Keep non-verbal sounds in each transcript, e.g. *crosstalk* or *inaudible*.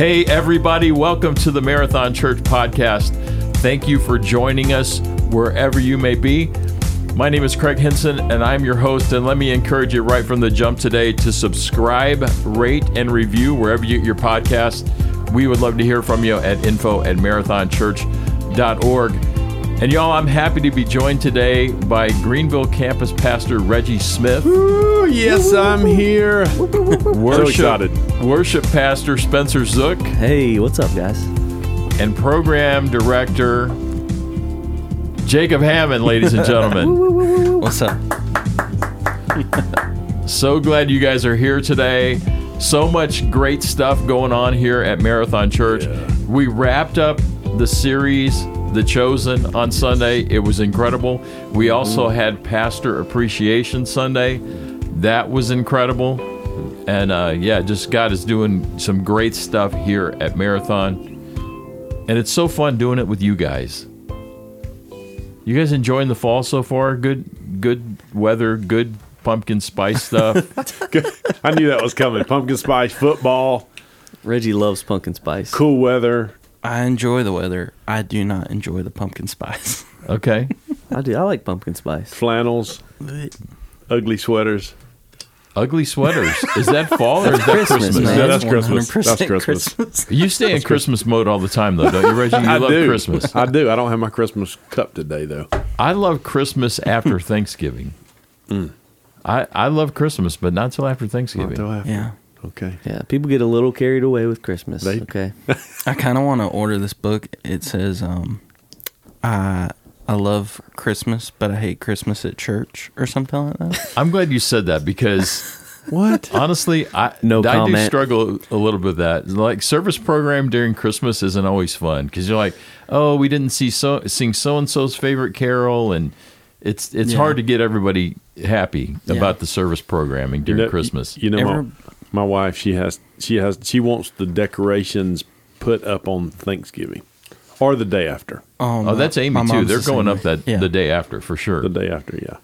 Hey, everybody, welcome to the Marathon Church podcast. Thank you for joining us wherever you may be. My name is Craig Henson, and I'm your host. And let me encourage you right from the jump today to subscribe, rate, and review wherever you get your podcast. We would love to hear from you at info at marathonchurch.org. And y'all, I'm happy to be joined today by Greenville campus pastor Reggie Smith. Ooh, yes, I'm here. Worship, excited. worship pastor Spencer Zook Hey, what's up, guys? and program director Jacob Hammond, ladies and gentlemen. *laughs* What's up? *laughs* so glad you guys are here today. So much great stuff going on here at Marathon Church. We wrapped up the series The Chosen on Sunday. It was incredible. We also had Pastor Appreciation Sunday. That was incredible. And uh, yeah, just God is doing some great stuff here at Marathon. And it's so fun doing it with you guys. You guys enjoying the fall so far? Good good weather, good pumpkin spice stuff. *laughs* I knew that was coming. Pumpkin spice, football, Reggie loves pumpkin spice. cool weather. I enjoy the weather. I do not enjoy the pumpkin spice. *laughs* Okay. I do. I like pumpkin spice. flannels, ugly sweaters. Ugly sweaters. Is that fall or is that Christmas, Christmas? man. Yeah, that's Christmas. 100% That's Christmas. You stay in Christmas mode all the time, though, don't you, Reggie? You I love do. Christmas. I do. I don't have my Christmas cup today though. I love Christmas after *laughs* Thanksgiving. Mm. I, I love Christmas, but not till after Thanksgiving. Until after. Yeah. Okay. Yeah, people get a little carried away with Christmas. They- okay. *laughs* I kind of want to order this book. It says, um, I I love Christmas, but I hate Christmas at church or something like that. I'm glad you said that because *laughs* What? honestly, I No I do struggle a little bit with that. Like service program during Christmas isn't always fun because you're like, oh, we didn't see so sing so and so's favorite carol, and it's it's Yeah. hard to get everybody happy Yeah. about the service programming during You know- Christmas. You know, Ever- my, my wife. She has. She has. She wants the decorations put up on Thanksgiving, or the day after. Oh, oh my- that's Amy too. They're the going up that Yeah. the day after for sure. The day after, yeah.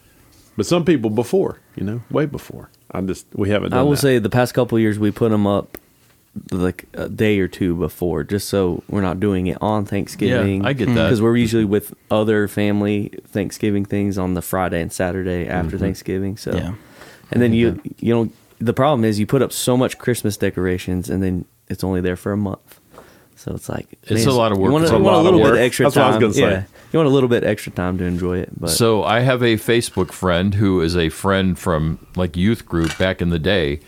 But some people before. You know, way before. I just we haven't. Done I will that. say the past couple of years we put them up like a day or two before, just so we're not doing it on Thanksgiving. Yeah, I get that. because we're usually with other family Thanksgiving things on the Friday and Saturday after mm-hmm. Thanksgiving. So, Yeah. and then you you know the problem is you put up so much Christmas decorations and then it's only there for a month. So it's like It's man, a lot of work. You want, It's a, you want lot a of little work. bit extra That's what I was time. gonna say. Yeah, you want a little bit extra time to enjoy it. But So I have a Facebook friend who is a friend from like youth group back in the day,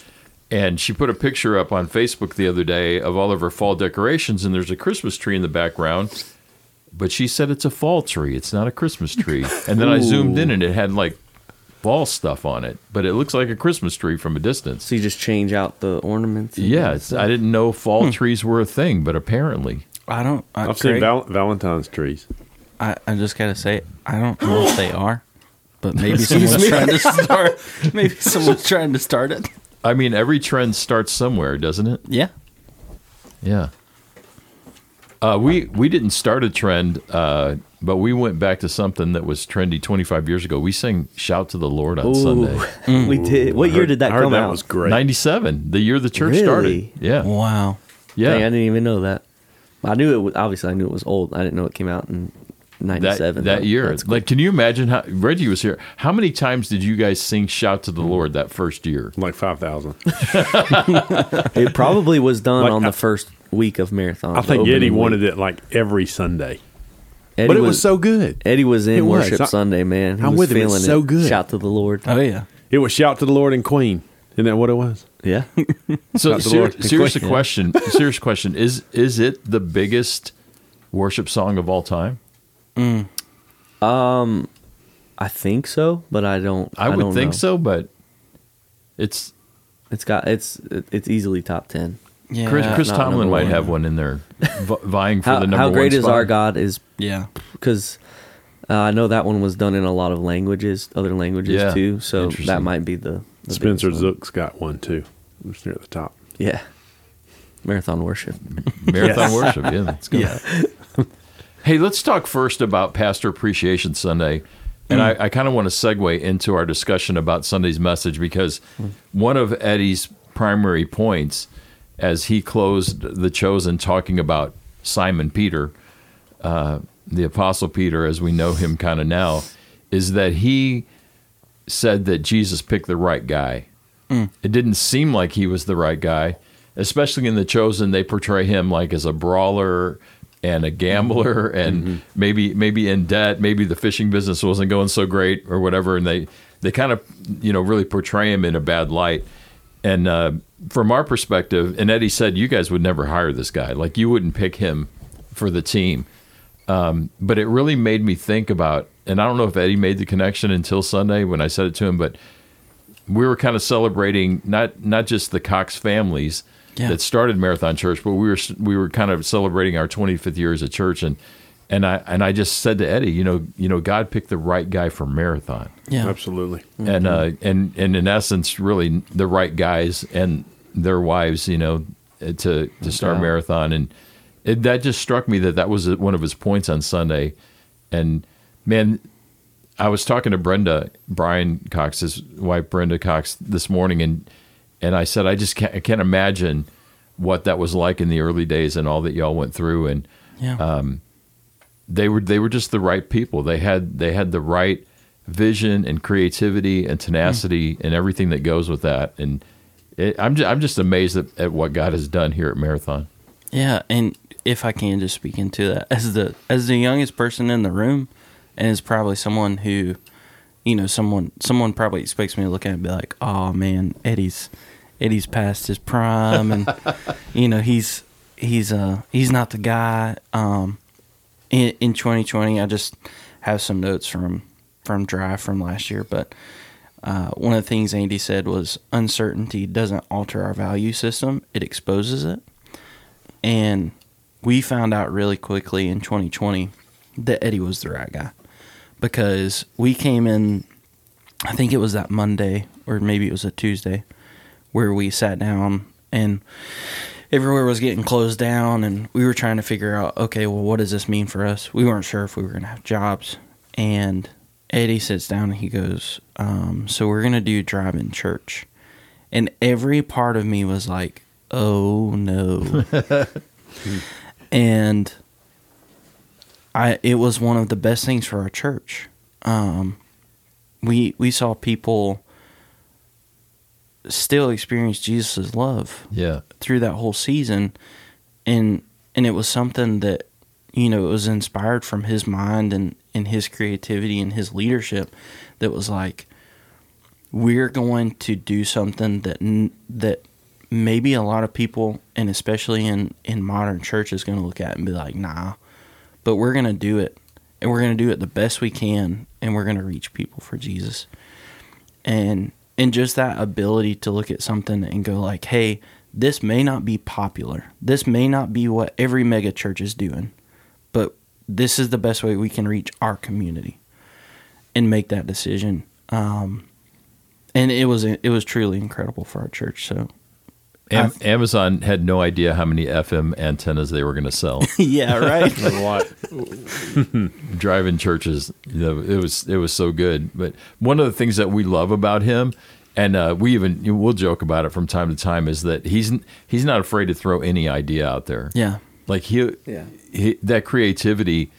and she put a picture up on Facebook the other day of all of her fall decorations, and there's a Christmas tree in the background. But she said it's a fall tree; it's not a Christmas tree. And then I zoomed in, and it had like fall stuff on it, but it looks like a Christmas tree from a distance. so you just change out the ornaments. and Yeah, I didn't know fall Hmm. trees were a thing, but apparently, I don't. I, I've seen val- Valentine's trees. I, I just gotta say, I don't know if they are, but *laughs* maybe someone's trying to start. Maybe someone's trying to start it. I mean, every trend starts somewhere, doesn't it? Yeah. Yeah. Uh, we we didn't start a trend, uh, but we went back to something that was trendy 25 years ago. We sang "Shout to the Lord" on Ooh, Sunday. *laughs* we did. What year did that I heard come that out? was great. 97, the year the church Really? started. Yeah, Wow. yeah. Dang, I didn't even know that. I knew it. Was, obviously, I knew it was old. I didn't know it came out in that '97. that year. Cool. Like, can you imagine how Reggie was here? How many times did you guys sing "Shout to the Lord" that first year? Like five thousand. *laughs* it probably was done Like, on I- the first week of marathon. I think Eddie wanted it like every Sunday, Eddie but it was, so good. Eddie was in It was. worship I- Sunday, man. He I'm was with him. It's feeling so it. good. Shout to the Lord. Oh yeah. It was shout to the Lord and Queen. Isn't that what it was? Yeah, So, *laughs* Shout to the ser- serious Yeah. question. Serious question. Is is it the biggest worship song of all time? Um, I think so, but I don't. I would don't think know. so, but it's It's got it's it's easily top ten. Yeah. Chris, Chris Tomlin might one. have one in there, v- vying for How, the number one. how one great is spot. our God is Yeah. because uh, I know that one was done in a lot of languages, other languages Yeah, too. So that might be the, the Spencer biggest one. Zook's got one too. It's near the top. Yeah, marathon worship. *laughs* Marathon Yes. worship. Yeah, that's good. *laughs* hey, let's talk first about Pastor Appreciation Sunday. And I, I kind of want to segue into our discussion about Sunday's message because one of Eddie's primary points as he closed the chosen, talking about Simon Peter, uh, the Apostle Peter, as we know him kind of now, is that he said that Jesus picked the right guy. Mm. It didn't seem like he was the right guy, especially in the chosen. They portray him like as a brawler and a gambler, mm-hmm. and mm-hmm. maybe maybe in debt. Maybe the fishing business wasn't going so great or whatever, and they they kind of you know really portray him in a bad light. And uh, from our perspective, and Eddie said you guys would never hire this guy. Like you wouldn't pick him for the team. Um, but it really made me think about, and I don't know if Eddie made the connection until Sunday when I said it to him, but we were kind of celebrating not not just the Cox families Yeah. that started Marathon Church, but we were we were kind of celebrating our 25th year as a church, and and I and I just said to Eddie, you know, you know, God picked the right guy for Marathon Yeah. Absolutely. and uh, and and in essence, really the right guys and their wives, you know, uh, to to start doubt. marathon, and it, that just struck me that that was one of his points on Sunday, and man, I was talking to Brenda Brian Cox, his wife Brenda Cox, this morning, and and I said I just can't I can't imagine what that was like in the early days and all that y'all went through, and Yeah. They were they were just the right people. They had they had the right vision and creativity and tenacity and everything that goes with that. And it, I'm just, I'm just amazed at, at what God has done here at Marathon. Yeah, and if I can just speak into that as the as the youngest person in the room, and is probably someone who, you know, someone someone probably expects me to look at and be like, "Oh man, Eddie's Eddie's past his prime, and *laughs* you know he's he's uh he's not the guy." Um, in in 2020, I just have some notes from from drive from last year, but uh, one of the things Andy said was uncertainty doesn't alter our value system; it exposes it. And we found out really quickly in 2020 that Eddie was the right guy because we came in, I think it was that Monday or maybe it was a Tuesday where we sat down and everywhere was getting closed down and we were trying to figure out okay well what does this mean for us? We weren't sure if we were going to have jobs. And eddie sits down and he goes um, so we're going to do drive-in church. And every part of me was like oh no. *laughs* And i it was one of the best things for our church. Um, we we saw people still experience jesus' love Yeah. through that whole season. And and it was something that you know it was inspired from his mind and and his creativity and his leadership that was like we're going to do something that that maybe a lot of people and especially in in modern church is going to look at and be like nah but we're going to do it. And we're going to do it the best we can and we're going to reach people for Jesus. And and just that ability to look at something and go like hey this may not be popular. This may not be what every mega church is doing but this is the best way we can reach our community and make that decision. Um and it was it was truly incredible for our church. So Am- Amazon had no idea how many FM antennas they were going to sell. *laughs* yeah right *laughs* A lot. *laughs* Drive-in churches, you know, it was it was so good. But one of the things that we love about him, and uh, we even we'll joke about it from time to time, is that he's he's not afraid to throw any idea out there. yeah like he, Yeah. he that creativity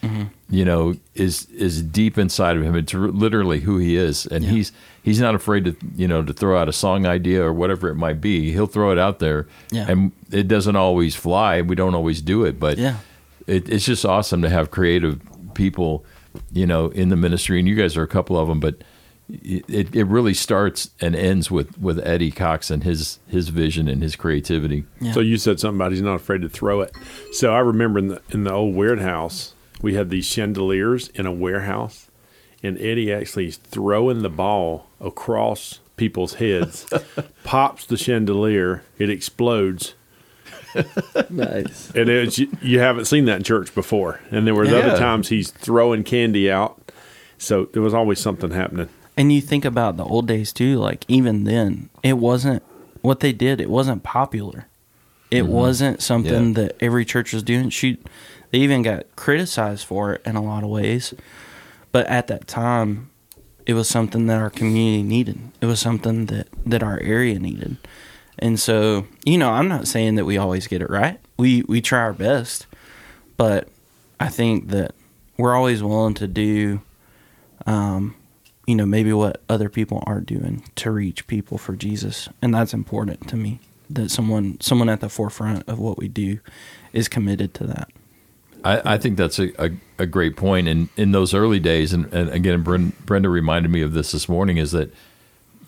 you know is is deep inside of him it's r- literally who he is and Yeah. he's he's not afraid to you know to throw out a song idea or whatever it might be he'll throw it out there Yeah. and it doesn't always fly we don't always do it but Yeah. it, it's just awesome to have creative people you know in the ministry and you guys are a couple of them but it, it really starts and ends with with Eddie Cox and his his vision and his creativity Yeah. So you said something about he's not afraid to throw it. So I remember in the in the old warehouse, we had these chandeliers in a warehouse, and Eddie actually is throwing the ball across people's heads, *laughs* pops the chandelier, it explodes, Nice. and it's, you, you haven't seen that in church before. And there were Yeah. other times he's throwing candy out, so there was always something happening. And you think about the old days too, like even then, it wasn't what they did, it wasn't popular. It mm-hmm. wasn't something Yeah. that every church was doing. Shoot, they even got criticized for it in a lot of ways. But at that time, it was something that our community needed. It was something that, that our area needed. And so, you know, I'm not saying that we always get it right. We we try our best, but I think that we're always willing to do, um, you know, maybe what other people aren't doing to reach people for Jesus, and that's important to me. That someone someone at the forefront of what we do is committed to that. I, I think that's a, a, a great point. And in those early days, and, and again, Brenda reminded me of this this morning, is that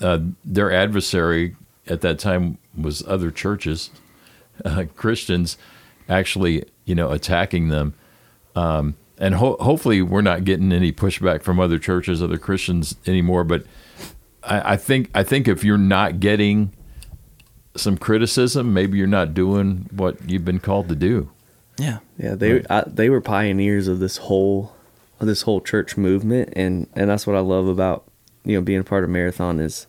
uh, their adversary at that time was other churches, *laughs* uh, Christians, actually, you know, attacking them. Um, and ho- hopefully, we're not getting any pushback from other churches, other Christians anymore. But I, I think I think if you're not getting some criticism, maybe you're not doing what you've been called to do. Yeah. Yeah, they I, they were pioneers of this whole of this whole church movement, and and that's what I love about you know being a part of marathon is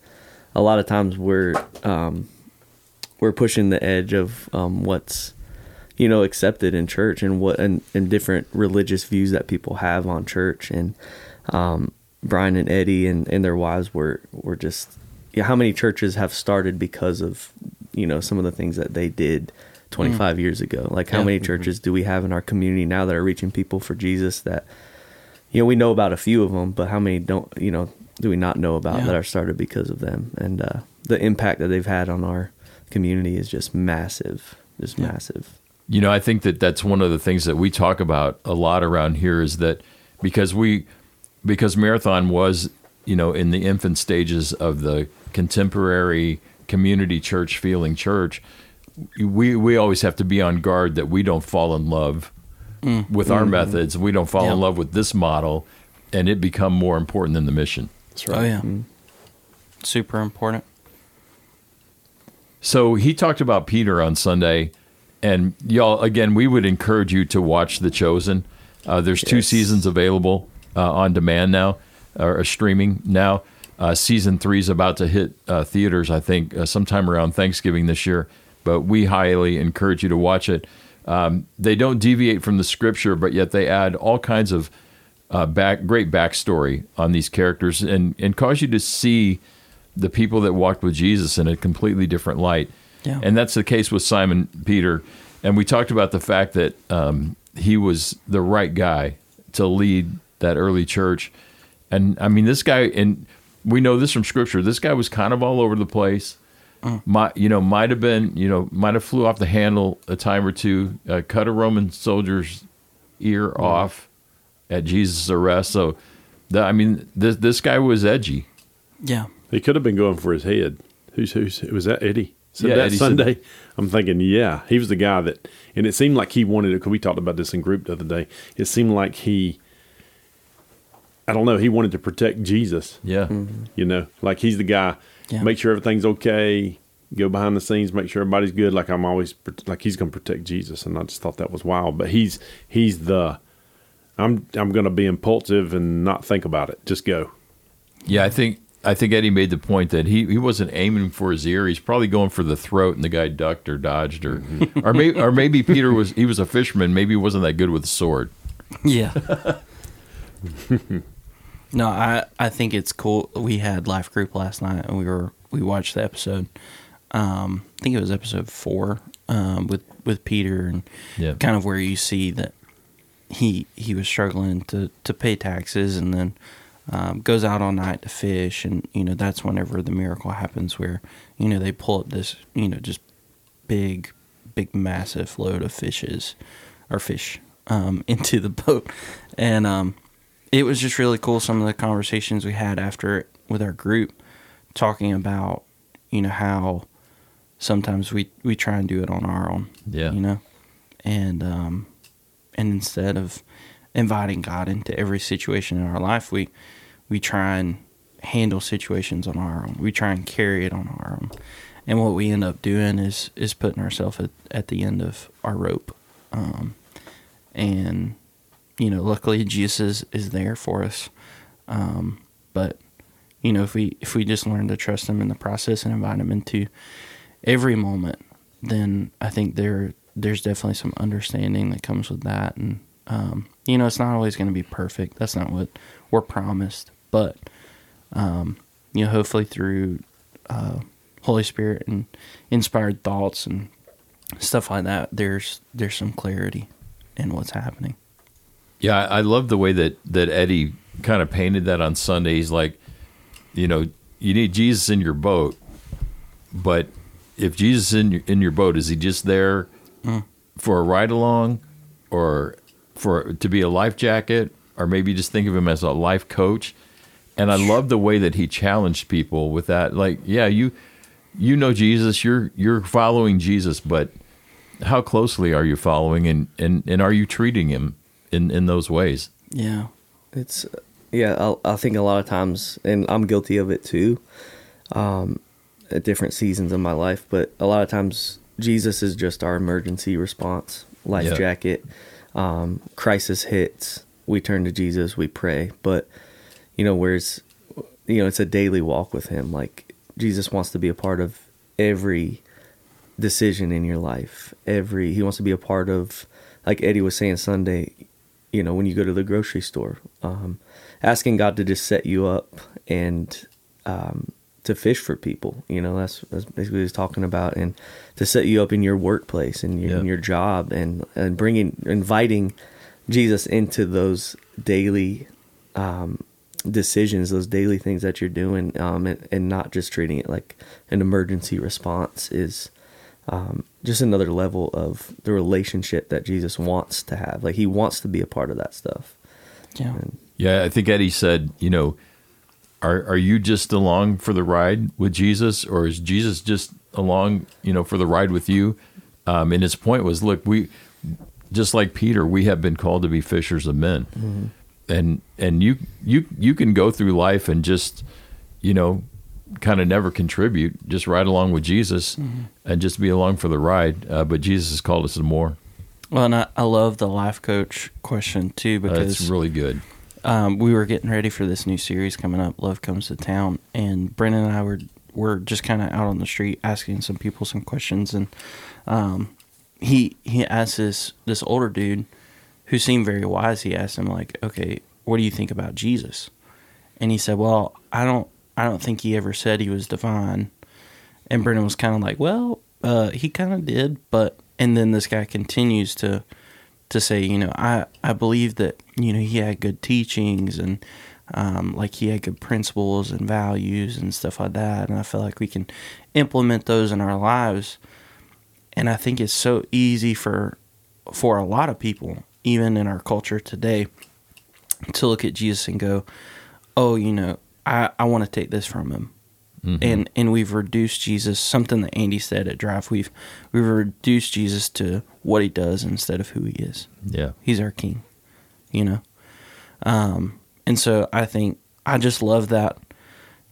a lot of times we're um, we're pushing the edge of um, what's you know accepted in church and what and, and different religious views that people have on church and um, Brian and Eddie and, and their wives were were just yeah how many churches have started because of you know some of the things that they did 25 years ago like how Yeah. many churches do we have in our community now that are reaching people for Jesus that you know we know about a few of them but how many don't you know do we not know about Yeah. that are started because of them and uh, the impact that they've had on our community is just massive just Yeah. massive You know, I think that that's one of the things that we talk about a lot around here is that because we because marathon was, you know, in the infant stages of the contemporary community church feeling church, we we always have to be on guard that we don't fall in love with our methods. We don't fall in love with this model and it become more important than the mission. That's right. Oh yeah. Super important. So he talked about Peter on Sunday, and y'all again. We would encourage you to watch The Chosen. Uh, there's two seasons available uh, on demand now, or streaming now. Uh, season three is about to hit uh, theaters, I think, uh, sometime around Thanksgiving this year. But we highly encourage you to watch it. Um, they don't deviate from the scripture, but yet they add all kinds of uh, back great backstory on these characters and and cause you to see the people that walked with Jesus in a completely different light. Yeah. And that's the case with Simon Peter. And we talked about the fact that um, he was the right guy to lead that early church. And I mean, this guy, and we know this from Scripture. This guy was kind of all over the place. Might you know might have been you know might have flew off the handle a time or two, uh, cut a Roman soldier's ear off at Jesus' arrest. So, the, I mean, this this guy was edgy. Yeah. He could have been going for his head. Who's who's was that Eddie? Said Yeah, that Eddie said- Sunday. I'm thinking, yeah, he was the guy that, and it seemed like he wanted it. Because we talked about this in group the other day. It seemed like he, I don't know, he wanted to protect Jesus. Yeah. You know, like he's the guy. Yeah. Make sure everything's okay. Go behind the scenes. Make sure everybody's good. Like I'm always like he's going to protect Jesus, and I just thought that was wild. But he's he's the. I'm I'm going to be impulsive and not think about it. Just go. Yeah, I think I think Eddie made the point that he, he wasn't aiming for his ear. He's probably going for the throat, and the guy ducked or dodged, or mm-hmm. or maybe or maybe Peter was he was a fisherman. Maybe he wasn't that good with a sword. Yeah. *laughs* no, I I think it's cool. We had life group last night, and we were we watched the episode. Um, I think it was episode four um, with with Peter, and Yeah. kind of where you see that he he was struggling to to pay taxes, and then um, goes out all night to fish, and you know that's whenever the miracle happens, where you know they pull up this you know just big big massive load of fishes or fish um, *laughs* into the boat, and um, it was just really cool. Some of the conversations we had after it with our group, talking about you know how sometimes we we try and do it on our own, Yeah. you know, and um, and instead of inviting God into every situation in our life, we we try and handle situations on our own. We try and carry it on our own. And what we end up doing is is putting ourselves at, at the end of our rope. Um, and you know, luckily Jesus is, is there for us. Um, but you know, if we if we just learn to trust him in the process and invite him into every moment, then I think there there's definitely some understanding that comes with that. And um, you know, it's not always going to be perfect. That's not what we're promised. But um, you know, hopefully through uh, Holy Spirit and inspired thoughts and stuff like that, there's there's some clarity in what's happening. Yeah, I love the way that that Eddie kind of painted that on Sunday. He's like, you know, you need Jesus in your boat, but if Jesus in your, in your boat, is he just there hmm. for a ride along, or for to be a life jacket, or maybe just think of him as a life coach? And I love the way that he challenged people with that. Like, yeah, you you know Jesus, you're you're following Jesus, but how closely are you following, and and and are you treating him in in those ways? Yeah. It's yeah. I, I think a lot of times, and I'm guilty of it too, um, at different seasons of my life. But a lot of times, Jesus is just our emergency response, life Yeah. jacket. Um, crisis hits, we turn to Jesus, we pray. But you know, whereas you know, it's a daily walk with Him. Like Jesus wants to be a part of every decision in your life. Every He wants to be a part of, like Eddie was saying Sunday. You know, when you go to the grocery store, um, asking God to just set you up and um, to fish for people. You know, that's, that's basically what he's talking about, and to set you up in your workplace and your, Yeah. in your job, and and bringing inviting Jesus into those daily um, decisions, those daily things that you're doing, um, and, and not just treating it like an emergency response is um, just another level of the relationship that Jesus wants to have. Like he wants to be a part of that stuff. Yeah. And Yeah, I think Eddie said, you know, are are you just along for the ride with Jesus, or is Jesus just along, you know, for the ride with you? Um, and his point was, look, we just like Peter, we have been called to be fishers of men, and and you you you can go through life and just, you know, kind of never contribute, just ride along with Jesus, and just be along for the ride. Uh, but Jesus has called us to more. Well, and I, I love the life coach question too Uh, because it's really good. um, we were getting ready for this new series coming up, Love Comes to Town, and Brendan and I were were just kind of out on the street asking some people some questions, and um, he he asked this this older dude who seemed very wise. He asked him like, "Okay, what do you think about Jesus?" And he said, "Well, I don't I don't think he ever said he was divine." And Brendan was kind of like, "Well, uh, he kind of did, but." And then this guy continues to to say, you know, I I believe that you know he had good teachings and um, like he had good principles and values and stuff like that, and I feel like we can implement those in our lives. And I think it's so easy for for a lot of people, even in our culture today, to look at Jesus and go, "Oh, you know, I I want to take this from him." and and we've reduced Jesus. Something that Andy said at Drive. We've we've reduced Jesus to what he does instead of who he is. Yeah. He's our king, you know. Um, and so I think I just love that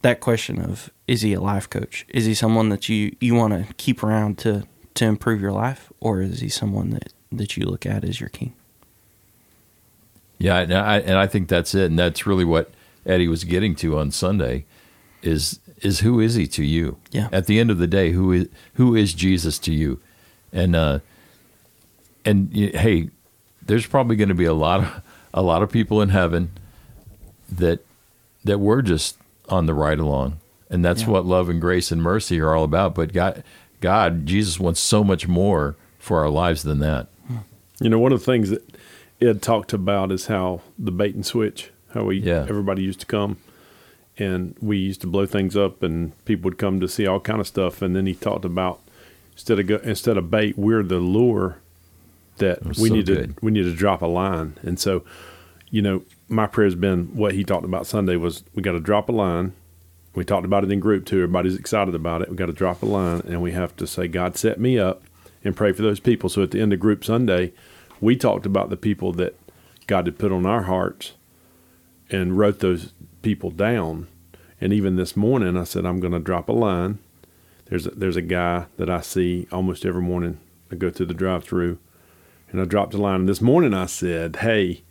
that question of is he a life coach? Is he someone that you you want to keep around to to improve your life, or is he someone that that you look at as your king? Yeah, and I, and I think that's it, and that's really what Eddie was getting to on Sunday, is is who is he to you? Yeah. At the end of the day, who is who is Jesus to you? And uh, and hey, there's probably going to be a lot of a lot of people in heaven that that we're just on the ride along, and that's Yeah. what love and grace and mercy are all about. But God, God, Jesus wants so much more for our lives than that. You know, one of the things that Ed talked about is how the bait and switch, how we Yeah. everybody used to come and we used to blow things up and people would come to see all kind of stuff and then he talked about instead of go, instead of bait, we're the lure that we so need good. to we need to drop a line. And so, you know, my prayer has been what he talked about Sunday was we got to drop a line. We talked about it in group too. Everybody's excited about it. We got to drop a line and we have to say, God set me up and pray for those people. So at the end of group Sunday, we talked about the people that God had put on our hearts and wrote those people down. And even this morning, I said, I'm going to drop a line. There's a, there's a guy that I see almost every morning. I go through the drive through and I dropped a line. And this morning I said, Hey,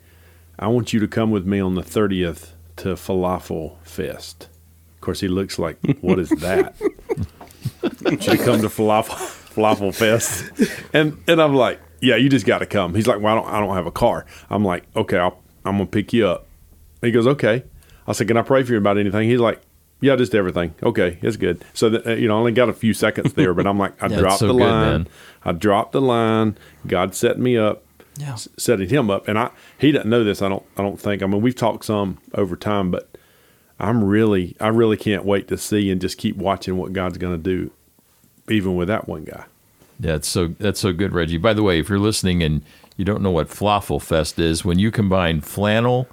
I want you to come with me on the 30th to Falafel Fest. Of course, he looks like, What is that? *laughs* Should come to Falafel, Falafel Fest? And and I'm like, Yeah, you just got to come. He's like, Well, I don't, I don't have a car. I'm like, Okay, I'll, I'm going to pick you up. He goes, Okay. I said, Can I pray for you about anything? He's like, Yeah, just everything. Okay, it's good. So that, uh, you know, I only got a few seconds there, but I'm like, I *laughs* Yeah, dropped so the good, line. man. I dropped the line. God set me up, Yeah. s- setting him up, and I he doesn't know this. I don't. I don't think. I mean, we've talked some over time, but I'm really, I really can't wait to see and just keep watching what God's going to do, even with that one guy. Yeah, it's so that's so good, Reggie. By the way, if you're listening and you don't know what Flawful Fest is, when you combine flannel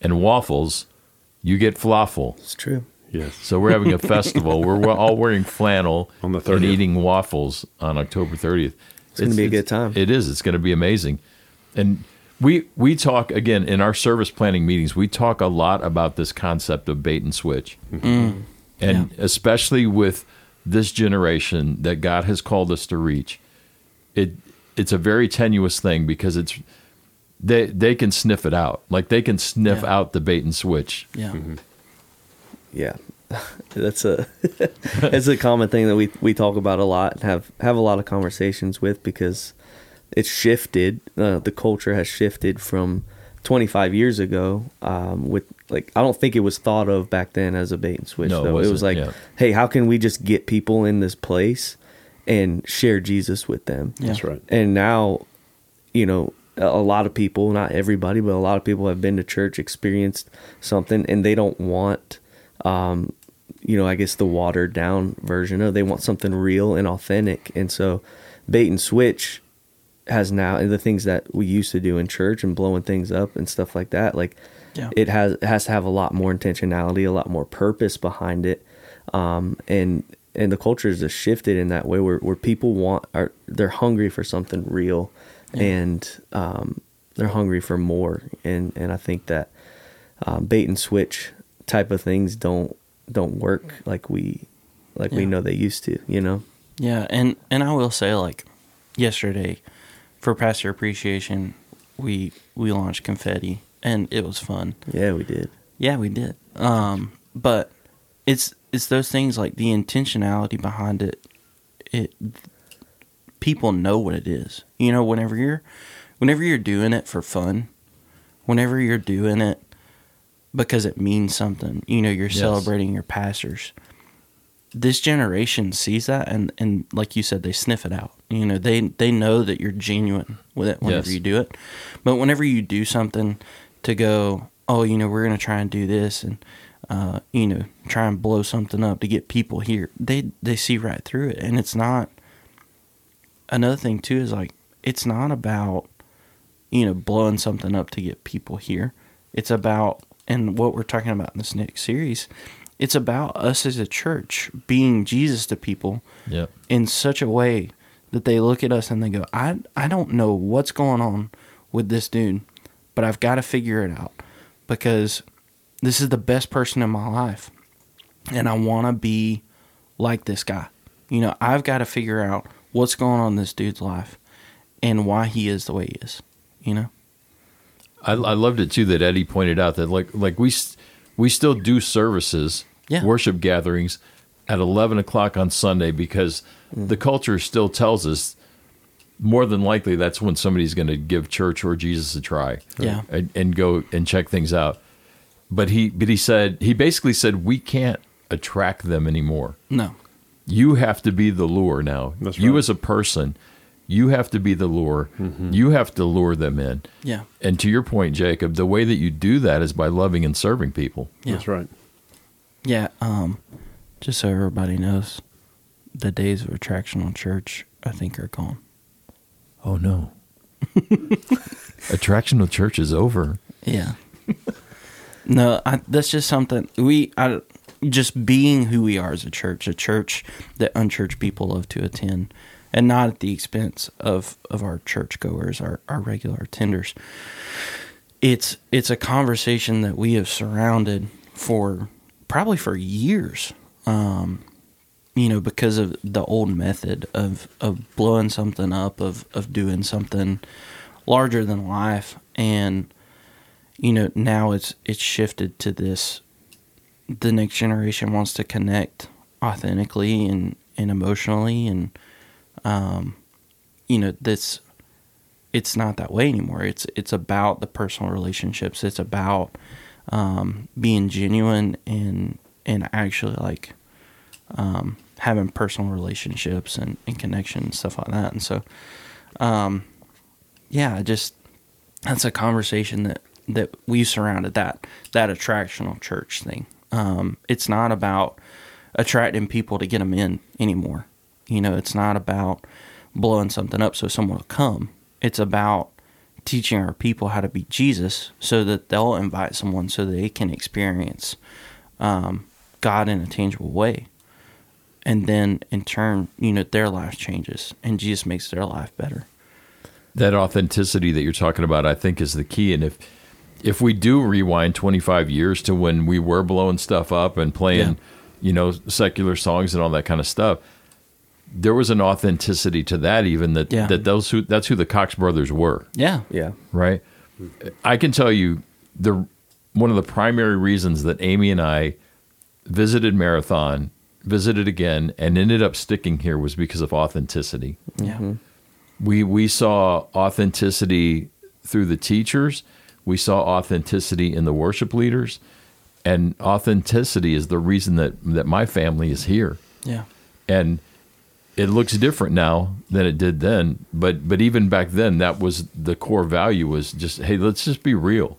and waffles, you get flawful. It's true. Yes. So we're having a festival. We're wa- all wearing flannel *laughs* On the and eating waffles on October 30th. It's, gonna be a good time. It is. It's going to be amazing. And we we talk again in our service planning meetings. We talk a lot about this concept of bait and switch, mm-hmm. mm. and especially with this generation that God has called us to reach. It it's a very tenuous thing because it's they they can sniff it out. Like they can sniff Yeah. out the bait and switch. Yeah. Yeah, *laughs* that's a *laughs* it's a common thing that we we talk about a lot and have have a lot of conversations with because it's shifted. Uh, the culture has shifted from 25 years ago. Um, with like, I don't think it was thought of back then as a bait and switch. No, it though it was wasn't, like, yeah. hey, how can we just get people in this place and share Jesus with them? Yeah. That's right. and now you know a lot of people not everybody but a lot of people have been to church experienced something and they don't want um you know i guess the watered down version of they want something real and authentic. And so bait and switch has now and the things that we used to do in church and blowing things up and stuff like that like Yeah. it has it has to have a lot more intentionality a lot more purpose behind it. Um and and the culture has just shifted in that way where, where people want are they're hungry for something real and um they're hungry for more and and i think that um, bait and switch type of things don't don't work like we like we know they used to you know Yeah, and and I will say like yesterday for pastor appreciation, we we launched confetti and it was fun. yeah we did Yeah, we did. Um, but it's it's those things like the intentionality behind it. It people know what it is. You know, whenever you're whenever you're doing it for fun, whenever you're doing it because it means something, you know, you're Yes. celebrating your pastors. This generation sees that and and like you said, they sniff it out. You know, they they know that you're genuine with it whenever Yes. you do it. But whenever you do something to go, oh, you know, we're gonna try and do this and uh, you know, try and blow something up to get people here. They they see right through it, and it's not. Another thing too is like it's not about, you know, blowing something up to get people here. It's about and what we're talking about in this next series. It's about us as a church being Jesus to people Yeah. in such a way that they look at us and they go, I I don't know what's going on with this dude, but I've got to figure it out because this is the best person in my life. And I want to be like this guy. You know, I've got to figure out what's going on in this dude's life and why he is the way he is, you know? I, I loved it too that Eddie pointed out that like like we we still do services, Yeah. worship gatherings at eleven o'clock on Sunday because mm. the culture still tells us more than likely that's when somebody's going to give church or Jesus a try, Yeah. and, and go and check things out. But he but he said he basically said we can't attract them anymore. No. You have to be the lure now. That's you right. as a person, you have to be the lure. You have to lure them in. Yeah. And to your point, Jacob, the way that you do that is by loving and serving people. Yeah. That's right. Yeah, um just so everybody knows, the days of attractional church I think are gone. Oh no. *laughs* Attractional church is over. Yeah. no, I, that's just something we I just being who we are as a church, a church that unchurched people love to attend, and not at the expense of of our churchgoers, our our regular attenders. It's it's a conversation that we have surrounded for probably for years. Um, you know, because of the old method of of blowing something up, of of doing something larger than life, and you know now it's it's shifted to this. The next generation wants to connect authentically and and emotionally, and um, you know this it's not that way anymore. It's it's about the personal relationships. It's about um, being genuine and and actually like um, having personal relationships and, and connections stuff like that. And so, um, yeah, just that's a conversation that that we surrounded that that attractional church thing. Um, it's not about attracting people to get them in anymore. You know, it's not about blowing something up so someone will come. It's about teaching our people how to be Jesus so that they'll invite someone so they can experience um, God in a tangible way. And then in turn, you know, their life changes and Jesus makes their life better. That authenticity that you're talking about, I think, is the key. And if if we do rewind 25 years to when we were blowing stuff up and playing, Yeah. you know, secular songs and all that kind of stuff, there was an authenticity to that. Even that Yeah. that those who that's who the Cox brothers were. Yeah. Yeah. right? I can tell you the one of the primary reasons that Amy and I visited Marathon, visited again, and ended up sticking here was because of authenticity. Yeah. Mm-hmm. We we saw authenticity through the teachers. We saw authenticity in the worship leaders, and authenticity is the reason that that my family is here Yeah. and it looks different now than it did then but but even back then that was the core value was just hey let's just be real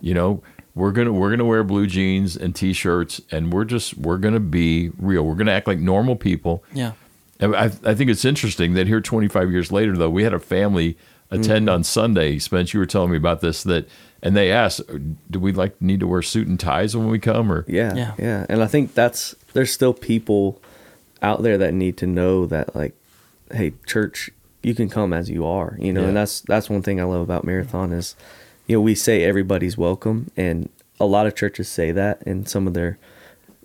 you know we're gonna we're gonna wear blue jeans and t-shirts and we're just we're gonna be real we're gonna act like normal people Yeah. I, I think it's interesting that here 25 years later though we had a family attend on sunday spence you were telling me about this that and they asked do we like need to wear suit and ties when we come or Yeah, Yeah. yeah, And I think that's there's still people out there that need to know that like, hey, church, you can come as you are, you know. Yeah. And that's that's one thing I love about marathon is, you know, we say everybody's welcome, and a lot of churches say that in some of their,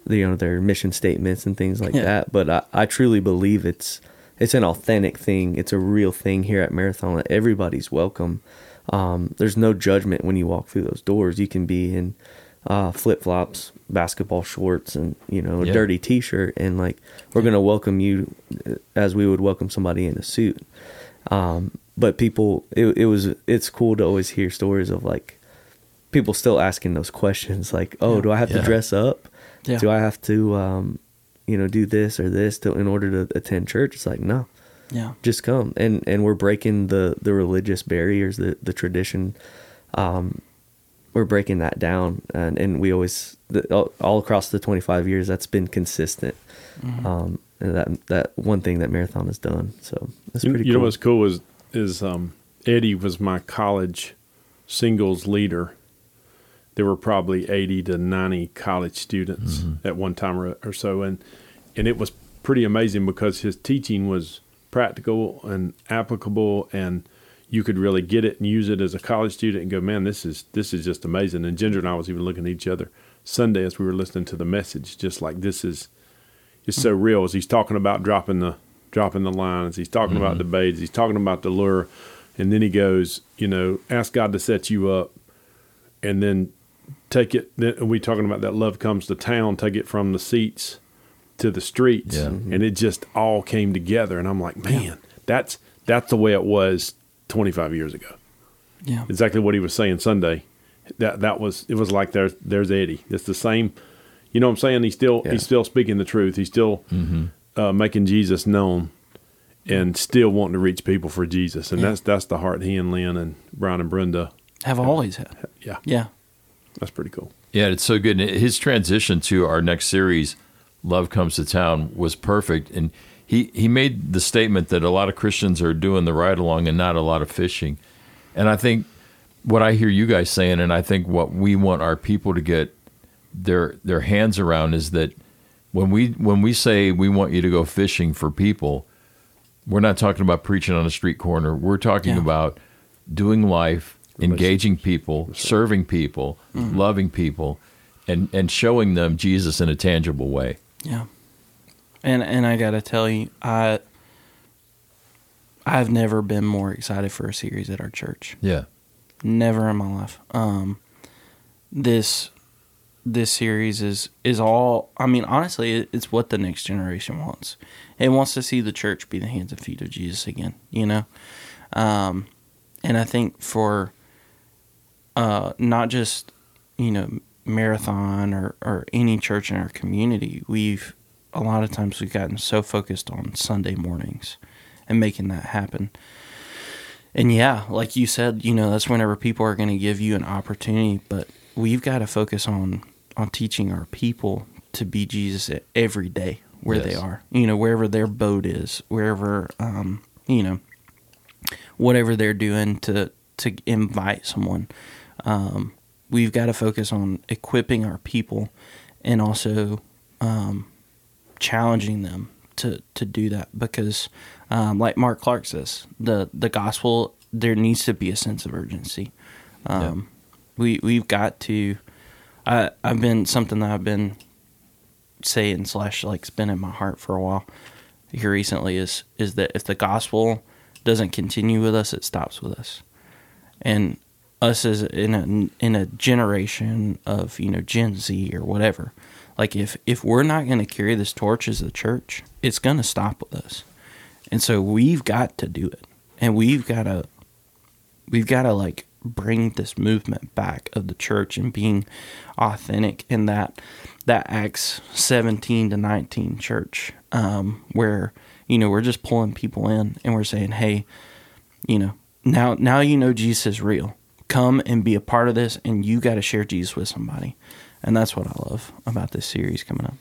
you know, their mission statements and things like Yeah. that. But I, I truly believe it's it's an authentic thing. It's a real thing here at Marathon. Everybody's welcome. Um, there's no judgment when you walk through those doors. You can be in uh, flip flops, basketball shorts, and you know a Yeah. dirty T-shirt, and like we're gonna welcome you as we would welcome somebody in a suit. Um, but people, it, it was it's cool to always hear stories of like people still asking those *laughs* questions, like, oh, do I have Yeah. to dress up? Yeah. Do I have to, um, you know, do this or this to, in order to attend church? It's like no, Yeah. just come. And and we're breaking the the religious barriers the the tradition um we're breaking that down. And and we always the, all, all across the 25 years that's been consistent. Um and that that one thing that marathon has done. So that's You, pretty you cool. know what's cool is is um, Eddie was my college singles leader. There were probably eighty to ninety college students mm-hmm. at one time or, or so, and and it was pretty amazing because his teaching was practical and applicable, and you could really get it and use it as a college student and go, man, this is this is just amazing. And Ginger and I was even looking at each other Sunday as we were listening to the message, just like this is it's so mm-hmm. real. As he's talking about dropping the dropping the lines he's talking about mm-hmm. the baits he's talking about the lure and then he goes you know ask god to set you up and then take it then we talking about that love comes to town take it from the seats to the streets Yeah. and it just all came together and i'm like man that's that's the way it was 25 years ago Yeah. exactly what he was saying Sunday. That that was it was like there's there's Eddie. It's the same. You know what I'm saying? He's still Yeah. he's still speaking the truth. He's still uh, making Jesus known, and still wanting to reach people for Jesus. And Yeah. that's that's the heart he and Lynn and Brian and Brenda. Have always had. Yeah, Yeah. That's pretty cool. Yeah, it's so good. And His transition to our next series, "Love Comes to Town," was perfect. And he he made the statement that a lot of Christians are doing the ride along and not a lot of fishing. And I think what I hear you guys saying, and I think what we want our people to get their their hands around is that when we when we say we want you to go fishing for people, we're not talking about preaching on a street corner. We're talking Yeah. about doing life, engaging people, serving people, loving people, and and showing them Jesus in a tangible way. Yeah. And and I gotta tell you, I I've never been more excited for a series at our church. Yeah. Never in my life. Um this this series is is all I mean, honestly, it's what the next generation wants. It wants to see the church be the hands and feet of Jesus again, you know? Um and I think for uh not just, you know, marathon or, or any church in our community, we've a lot of times we've gotten so focused on Sunday mornings and making that happen. And yeah, like you said, you know, that's whenever people are going to give you an opportunity, but we've got to focus on on teaching our people to be Jesus every day where Yes. they are. You know, wherever their boat is, wherever um, you know, whatever they're doing to to invite someone. Um, we've got to focus on equipping our people and also um, challenging them to to do that because, um, like Mark Clark says, the the gospel there needs to be a sense of urgency. Um, We we've got to. I I've been something that I've been saying slash like it's been in my heart for a while here recently is is that if the gospel doesn't continue with us, it stops with us, and us as in a in a generation of you know Gen Z or whatever, like if if we're not going to carry this torch as the church, it's going to stop with us, and so we've got to do it, and we've got to we've got to like bring this movement back of the church and being authentic in that that acts 17 to 19 church um, where you know we're just pulling people in and we're saying hey you know now now you know jesus is real come and be a part of this and you got to share jesus with somebody and that's what i love about this series coming up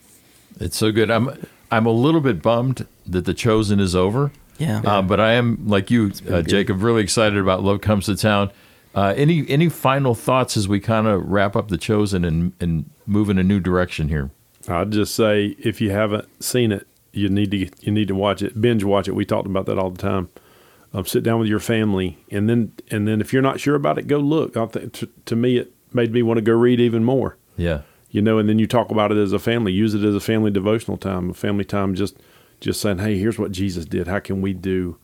It's so good. I'm I'm a little bit bummed that the chosen is over. yeah Uh, but I am like you, uh, Jacob, really excited about Love Comes to Town. Uh, any any final thoughts as we kind of wrap up the chosen and and move in a new direction here? I'd just say if you haven't seen it, you need to you need to watch it, binge watch it. We talked about that all the time. Um, sit down with your family, and then and then if you're not sure about it, go look. I think to, to me, it made me want to go read even more. Yeah, You know, and then you talk about it as a family. Use it as a family devotional time, a family time. Just just saying, hey, here's what Jesus did. How can we do?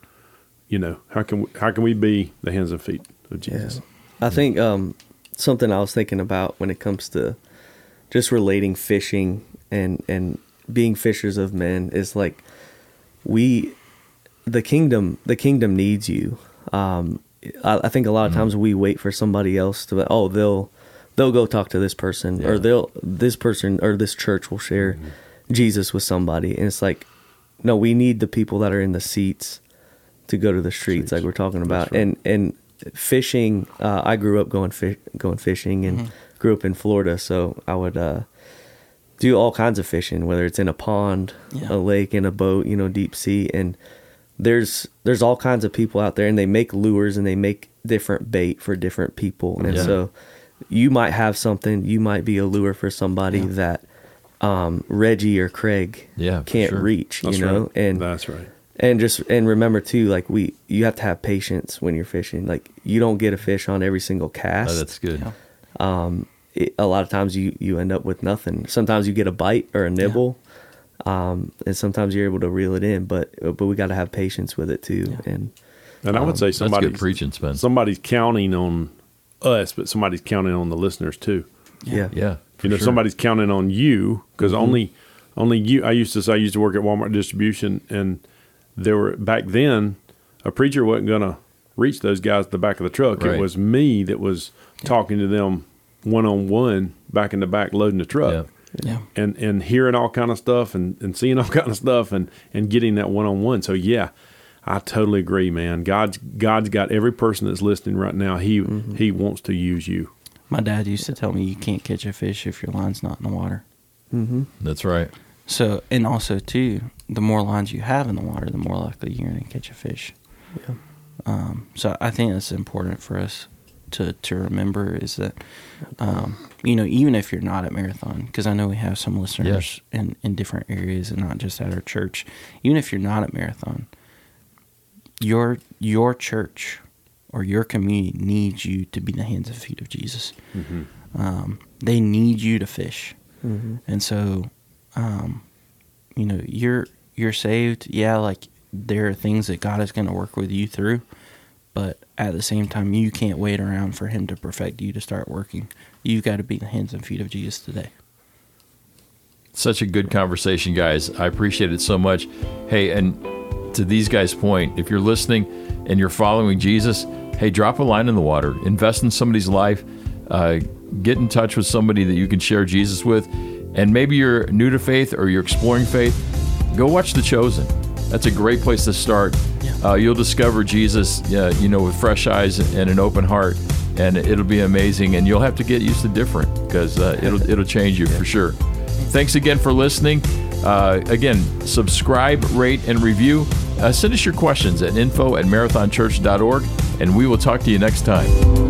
You know, how can we, how can we be the hands and feet of Jesus? I think um, something I was thinking about when it comes to just relating fishing and and being fishers of men is like we the kingdom the kingdom needs you. Um, I, I think a lot of times we wait for somebody else to oh they'll they'll go talk to this person or they'll this person or this church will share Jesus with somebody. And it's like no we need the people that are in the seats to go to the streets, like we're talking about. Right. and and fishing uh, I grew up going fish, going fishing and grew up in Florida so I would uh, do all kinds of fishing whether it's in a pond Yeah. a lake in a boat you know deep sea. And there's there's all kinds of people out there and they make lures and they make different bait for different people and Yeah. so you might have something you might be a lure for somebody Yeah. that um, Reggie or Craig Yeah, can't sure. reach That's you know right. and that's right. and just and remember too like we you have to have patience when you're fishing like you don't get a fish on every single Oh, cast that's good. Yeah. it, a lot of times you you end up with nothing sometimes you get a bite or a nibble um, and sometimes you're able to reel it in but uh, but we got to have patience with it too Yeah. and And I would um, say That's somebody preaching, Spence. somebody's counting on us, but somebody's counting on the listeners too. yeah Yeah, for you know, sure. somebody's counting on you because mm-hmm. only, only you. I used to say I used to work at Walmart distribution, and there were back then a preacher wasn't going to reach those guys at the back of the truck. Right. It was me that was talking to them one on one, back in the back, loading the truck. Yeah. Yeah and and hearing all kind of stuff and, and seeing all *laughs* kind of stuff and and getting that one on one. So yeah, I totally agree, man. God's God's got every person that's listening right now. He he wants to use you. my dad used to tell me you can't catch a fish if your line's not in the water That's right. So, and also too, the more lines you have in the water, the more likely you're going to catch a fish. Yeah. Um, so I think that's important for us to to remember is that, um, you know, even if you're not at marathon, because I know we have some listeners in in different areas and not just at our church. Even if you're not at marathon, your your church or your community needs you to be the hands and feet of Jesus. Um, they need you to fish. And so, um, you know, you're you're saved. Yeah, like there are things that God is going to work with you through, but at the same time, you can't wait around for Him to perfect you to start working. You've got to be the hands and feet of Jesus today. Such a good conversation, guys. I appreciate it so much. Hey, and to these guys' point, if you're listening and you're following Jesus, hey, drop a line in the water, invest in somebody's life. Uh, get in touch with somebody that you can share Jesus with. And maybe you're new to faith or you're exploring faith, go watch The Chosen. That's a great place to start. Uh, you'll discover Jesus, uh, you know, with fresh eyes and an open heart, and it'll be amazing. And you'll have to get used to different because uh, it'll it'll change you for sure. Thanks again for listening. Uh, again, subscribe, rate, and review. Uh, send us your questions at info at marathonchurch.org, and we will talk to you next time.